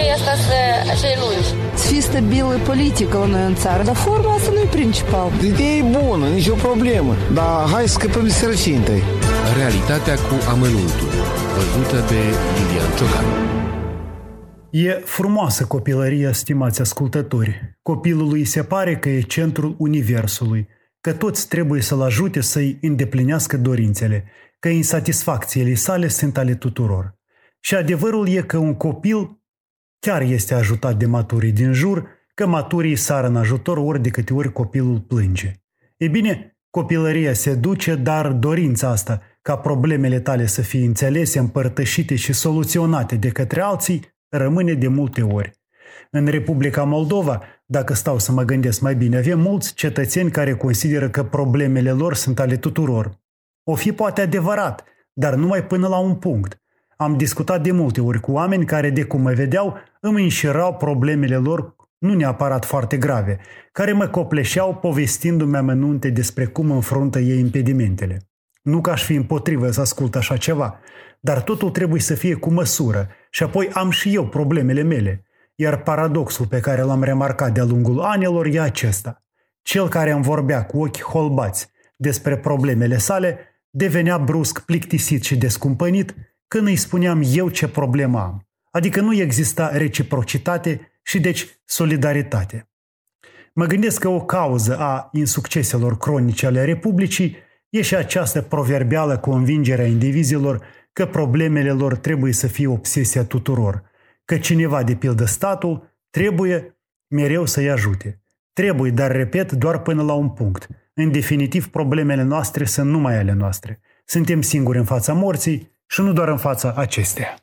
asta să cei lungi. Să fie stabilă politică la noi în țară, dar forma asta nu e principal. Ideea e bună, nicio problemă, dar hai să scăpăm de sărăcie întâi. Realitatea cu amănuntul, văzută de Lilian Ciocan. E frumoasă copilăria, stimați ascultători. Copilului îi se pare că e centrul universului, că toți trebuie să-l ajute să-i îndeplinească dorințele, că insatisfacțiile sale sunt ale tuturor. Și adevărul e că un copil chiar este ajutat de maturii din jur, că maturii sar în ajutor ori de câte ori copilul plânge. E bine, copilăria se duce, dar dorința asta ca problemele tale să fie înțelese, împărtășite și soluționate de către alții rămâne de multe ori. În Republica Moldova, dacă stau să mă gândesc mai bine, avem mulți cetățeni care consideră că problemele lor sunt ale tuturor. O fi poate adevărat, dar numai până la un punct. Am discutat de multe ori cu oameni care, de cum mă vedeau, îmi înșirau problemele lor nu neapărat foarte grave, care mă copleșeau povestindu-mi amănunte despre cum înfruntă ei impedimentele. Nu că aș fi împotrivă să ascult așa ceva, dar totul trebuie să fie cu măsură și apoi am și eu problemele mele. Iar paradoxul pe care l-am remarcat de-a lungul anilor e acesta. Cel care îmi vorbea cu ochi holbați despre problemele sale devenea brusc plictisit și descumpănit când îi spuneam eu ce problemă am. Adică nu exista reciprocitate și deci solidaritate. Mă gândesc că o cauză a insucceselor cronice ale Republicii e și această proverbială convingere a indivizilor că problemele lor trebuie să fie obsesia tuturor, că cineva, de pildă statul, trebuie mereu să-i ajute. Trebuie, dar repet, doar până la un punct. În definitiv, problemele noastre sunt numai ale noastre. Suntem singuri în fața morții și nu doar în fața acestea.